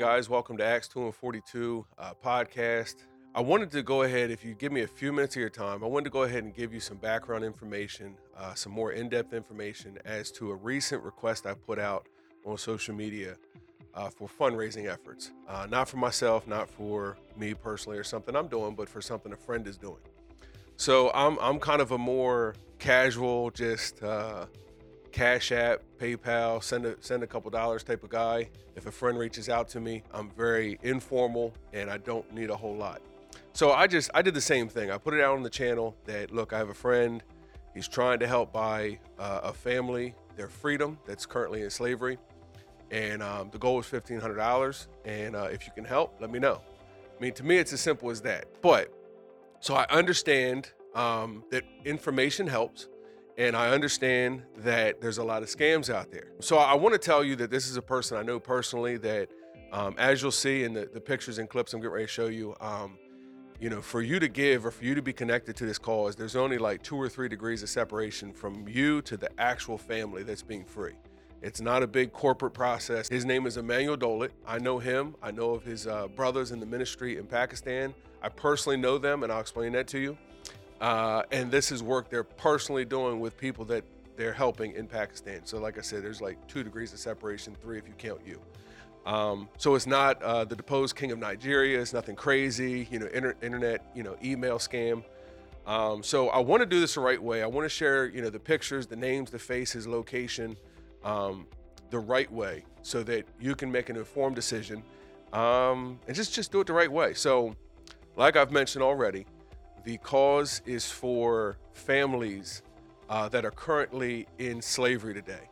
guys, welcome to Acts 2 and 42 uh, podcast. I wanted to go ahead, if you give me a few minutes of your time, I wanted to go ahead and give you some background information, uh, some more in depth information as to a recent request I put out on social media uh, for fundraising efforts. Uh, not for myself, not for me personally or something I'm doing, but for something a friend is doing. So I'm, I'm kind of a more casual, just uh, Cash App, PayPal, send a send a couple dollars type of guy. If a friend reaches out to me, I'm very informal and I don't need a whole lot. So I just I did the same thing. I put it out on the channel that look, I have a friend. He's trying to help buy uh, a family their freedom that's currently in slavery, and um, the goal is fifteen hundred dollars. And uh, if you can help, let me know. I mean, to me, it's as simple as that. But so I understand um, that information helps. And I understand that there's a lot of scams out there. So I want to tell you that this is a person I know personally that, um, as you'll see in the, the pictures and clips I'm getting ready to show you, um, you know, for you to give or for you to be connected to this cause, there's only like two or three degrees of separation from you to the actual family that's being free. It's not a big corporate process. His name is Emmanuel Dolit. I know him. I know of his uh, brothers in the ministry in Pakistan. I personally know them, and I'll explain that to you. Uh, and this is work they're personally doing with people that they're helping in Pakistan. So, like I said, there's like two degrees of separation, three if you count you. Um, so it's not uh, the deposed king of Nigeria. It's nothing crazy, you know, inter- internet, you know, email scam. Um, so I want to do this the right way. I want to share, you know, the pictures, the names, the faces, location, um, the right way, so that you can make an informed decision um, and just just do it the right way. So, like I've mentioned already, the cause is for families uh, that are currently in slavery today.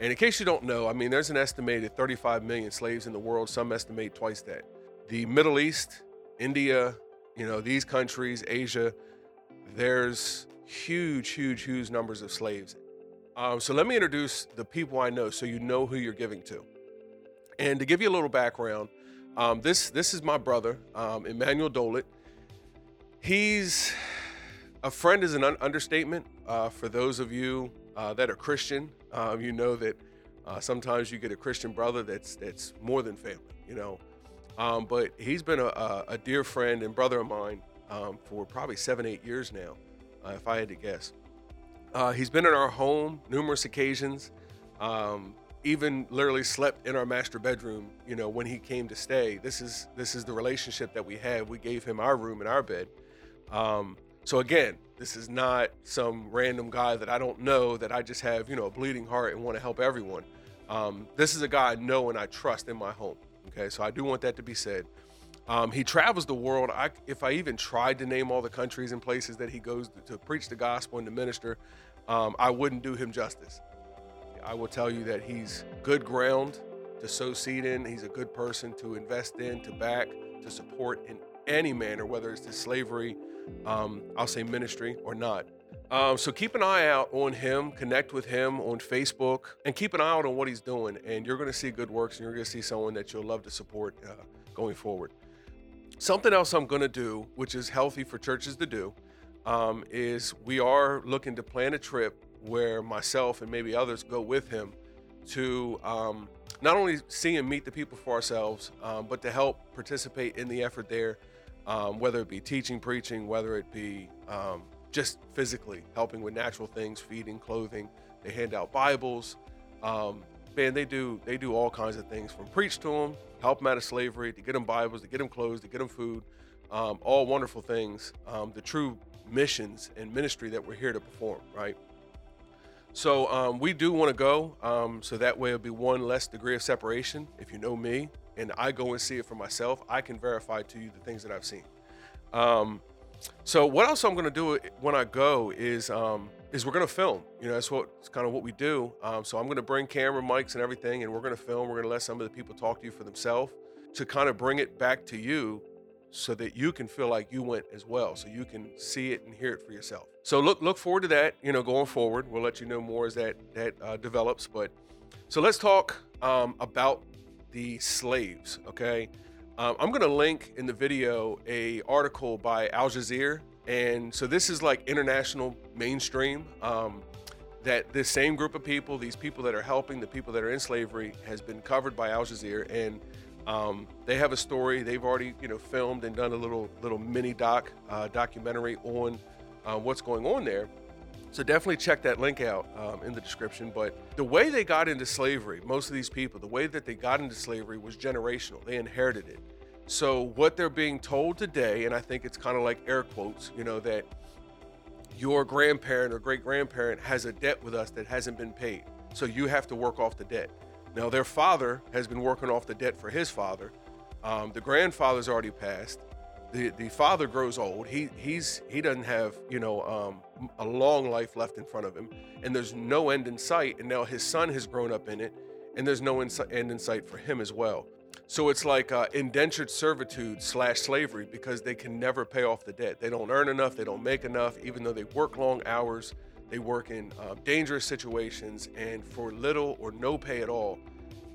And in case you don't know, I mean, there's an estimated 35 million slaves in the world. Some estimate twice that. The Middle East, India, you know, these countries, Asia, there's huge, huge, huge numbers of slaves. Um, so let me introduce the people I know so you know who you're giving to. And to give you a little background, um, this this is my brother, um, Emmanuel Dolit. He's a friend is an un- understatement uh, for those of you uh, that are Christian. Uh, you know that uh, sometimes you get a Christian brother that's that's more than family. You know, um, but he's been a, a, dear friend and brother of mine um, for probably seven, eight years now, uh, if I had to guess. Uh, he's been in our home numerous occasions. Um, even literally slept in our master bedroom you know when he came to stay this is this is the relationship that we have we gave him our room and our bed um, so again, this is not some random guy that I don't know that I just have, you know, a bleeding heart and want to help everyone. Um, this is a guy I know and I trust in my home. Okay, so I do want that to be said. Um, he travels the world. I, if I even tried to name all the countries and places that he goes to, to preach the gospel and to minister, um, I wouldn't do him justice. I will tell you that he's good ground to sow seed in. He's a good person to invest in, to back, to support in any manner, whether it's to slavery, um, I'll say ministry or not. Um, so keep an eye out on him, connect with him on Facebook, and keep an eye out on what he's doing. And you're going to see good works, and you're going to see someone that you'll love to support uh, going forward. Something else I'm going to do, which is healthy for churches to do, um, is we are looking to plan a trip where myself and maybe others go with him to um, not only see and meet the people for ourselves, um, but to help participate in the effort there um, whether it be teaching, preaching, whether it be um, just physically helping with natural things, feeding, clothing. They hand out Bibles. Um, man, they do they do all kinds of things from preach to them, help them out of slavery, to get them Bibles, to get them clothes, to get them food. Um, all wonderful things. Um, the true missions and ministry that we're here to perform, right? So um, we do want to go, um, so that way it'll be one less degree of separation. If you know me, and I go and see it for myself, I can verify to you the things that I've seen. Um, so what else I'm going to do when I go is um, is we're going to film. You know, that's what it's kind of what we do. Um, so I'm going to bring camera mics and everything, and we're going to film. We're going to let some of the people talk to you for themselves to kind of bring it back to you so that you can feel like you went as well so you can see it and hear it for yourself so look look forward to that you know going forward we'll let you know more as that that uh, develops but so let's talk um, about the slaves. Okay, um, I'm gonna link in the video a article by Al Jazeera, and so this is like international mainstream. Um, that this same group of people, these people that are helping the people that are in slavery, has been covered by Al Jazeera, and Um, they have a story. They've already, you know, filmed and done a little little mini doc uh, documentary on uh, what's going on there. So definitely check that link out um, in the description. But the way they got into slavery, most of these people, the way that they got into slavery was generational. They inherited it. So what they're being told today, and I think it's kind of like air quotes, you know, that your grandparent or great grandparent has a debt with us that hasn't been paid. So you have to work off the debt. Now, their father has been working off the debt for his father. Um, the grandfather's already passed. The, the father grows old. He he's he doesn't have you know um, a long life left in front of him, and there's no end in sight. And now his son has grown up in it, and there's no end in sight for him as well. So it's like uh, indentured servitude slash slavery because they can never pay off the debt. They don't earn enough. They don't make enough, even though they work long hours. They work in uh, dangerous situations and for little or no pay at all.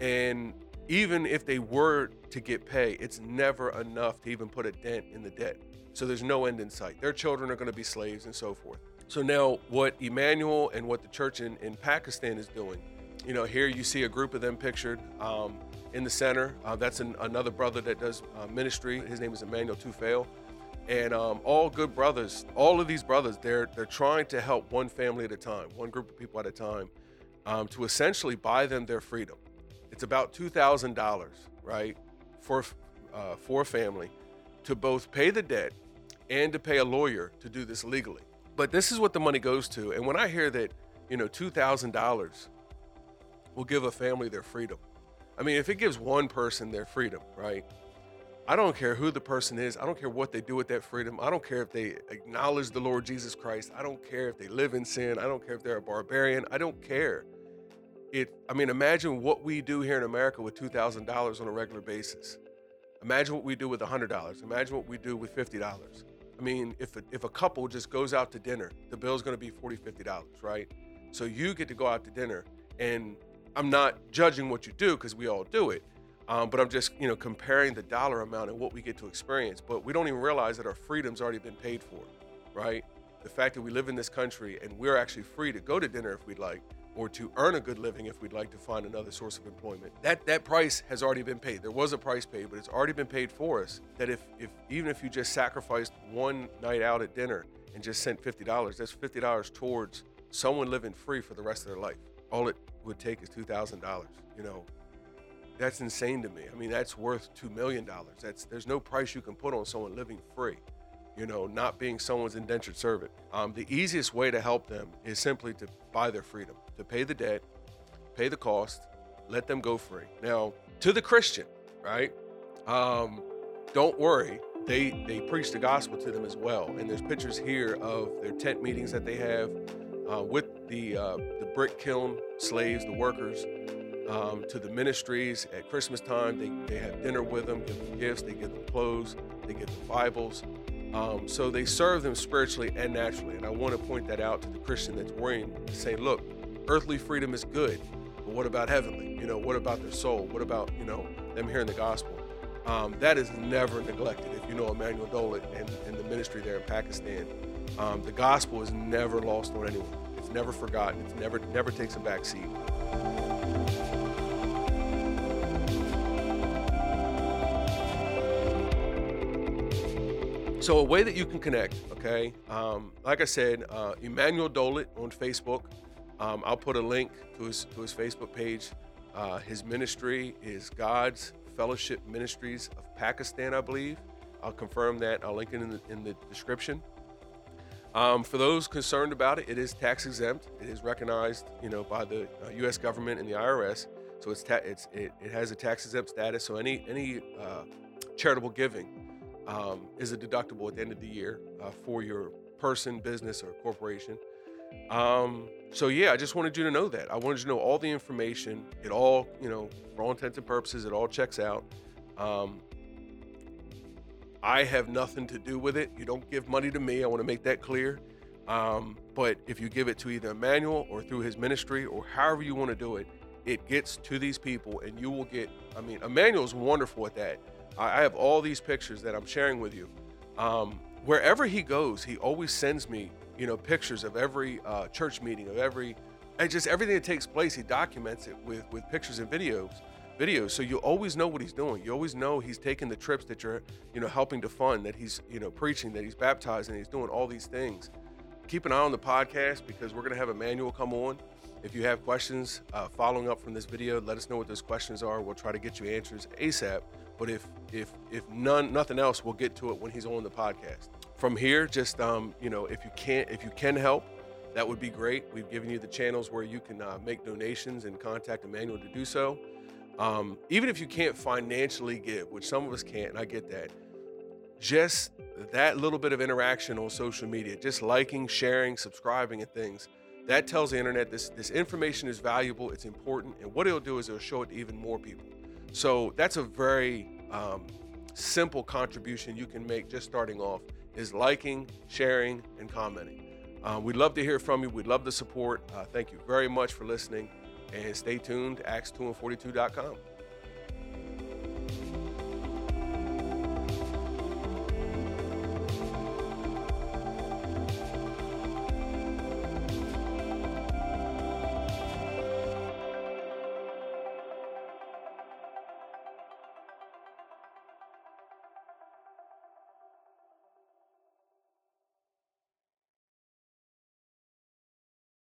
And even if they were to get pay, it's never enough to even put a dent in the debt. So there's no end in sight. Their children are going to be slaves and so forth. So now, what Emmanuel and what the church in, in Pakistan is doing, you know, here you see a group of them pictured um, in the center. Uh, that's an, another brother that does uh, ministry. His name is Emmanuel Tufail and um, all good brothers. All of these brothers, they're they're trying to help one family at a time, one group of people at a time, um, to essentially buy them their freedom. It's about two thousand dollars, right, for uh, for a family, to both pay the debt and to pay a lawyer to do this legally. But this is what the money goes to. And when I hear that, you know, two thousand dollars will give a family their freedom. I mean, if it gives one person their freedom, right? I don't care who the person is. I don't care what they do with that freedom. I don't care if they acknowledge the Lord Jesus Christ. I don't care if they live in sin. I don't care if they're a barbarian. I don't care. It I mean, imagine what we do here in America with $2,000 on a regular basis. Imagine what we do with $100. Imagine what we do with $50. I mean, if a, if a couple just goes out to dinner, the bill's going to be $40, $50, right? So you get to go out to dinner and I'm not judging what you do because we all do it. Um, but I'm just, you know, comparing the dollar amount and what we get to experience. But we don't even realize that our freedom's already been paid for, right? The fact that we live in this country and we're actually free to go to dinner if we'd like, or to earn a good living if we'd like to find another source of employment. That that price has already been paid. There was a price paid, but it's already been paid for us. That if if even if you just sacrificed one night out at dinner and just sent fifty dollars, that's fifty dollars towards someone living free for the rest of their life. All it would take is two thousand dollars. You know, that's insane to me. I mean, that's worth two million dollars. That's there's no price you can put on someone living free. You know, not being someone's indentured servant. Um, the easiest way to help them is simply to buy their freedom, to pay the debt, pay the cost, let them go free. Now, to the Christian, right? Um, don't worry, they they preach the gospel to them as well. And there's pictures here of their tent meetings that they have uh, with the uh, the brick kiln slaves, the workers, um, to the ministries at Christmas time. They, they have dinner with them, give them gifts, they give them clothes, they give them Bibles. Um, so they serve them spiritually and naturally. And I want to point that out to the Christian that's worrying, saying, look, earthly freedom is good, but what about heavenly? You know, what about their soul? What about, you know, them hearing the gospel? Um, that is never neglected. If you know Emmanuel Dolit and, and the ministry there in Pakistan, um, the gospel is never lost on anyone. It's never forgotten. It's never never takes a back seat. So a way that you can connect, okay? Um, like I said, uh, Emmanuel Dolit on Facebook. Um, I'll put a link to his to his Facebook page. Uh, his ministry is God's Fellowship Ministries of Pakistan, I believe. I'll confirm that. I'll link it in the, in the description. Um, for those concerned about it, it is tax exempt. It is recognized, you know, by the uh, U.S. government and the IRS. So it's, ta- it's it, it has a tax exempt status. So any any uh, charitable giving um, is a deductible at the end of the year uh, for your person, business, or corporation. Um, so yeah, I just wanted you to know that. I wanted you to know all the information. It all, you know, for all intents and purposes, it all checks out. Um, I have nothing to do with it. You don't give money to me. I want to make that clear. Um, but if you give it to either Emmanuel or through his ministry or however you want to do it, it gets to these people and you will get. I mean, Emmanuel's wonderful at that. I have all these pictures that I'm sharing with you. Um, wherever he goes, he always sends me, you know, pictures of every uh, church meeting, of every, and just everything that takes place. He documents it with with pictures and videos videos. So you always know what he's doing. You always know he's taking the trips that you're, you know, helping to fund, that he's, you know, preaching, that he's baptizing, he's doing all these things. Keep an eye on the podcast because we're going to have Emmanuel come on. If you have questions uh, following up from this video, let us know what those questions are. We'll try to get you answers ASAP. But if if if none nothing else, we'll get to it when he's on the podcast. From here, just um, you know, if you can't if you can help, that would be great. We've given you the channels where you can uh, make donations and contact Emmanuel to do so. Um, even if you can't financially give, which some of us can't, and I get that, just that little bit of interaction on social media, just liking, sharing, subscribing, and things, that tells the internet this this information is valuable, it's important, and what it'll do is it'll show it to even more people. So that's a very um, simple contribution you can make just starting off is liking, sharing, and commenting. Uh, we'd love to hear from you. We'd love the support. Uh, thank you very much for listening and stay tuned, acts2and42.com.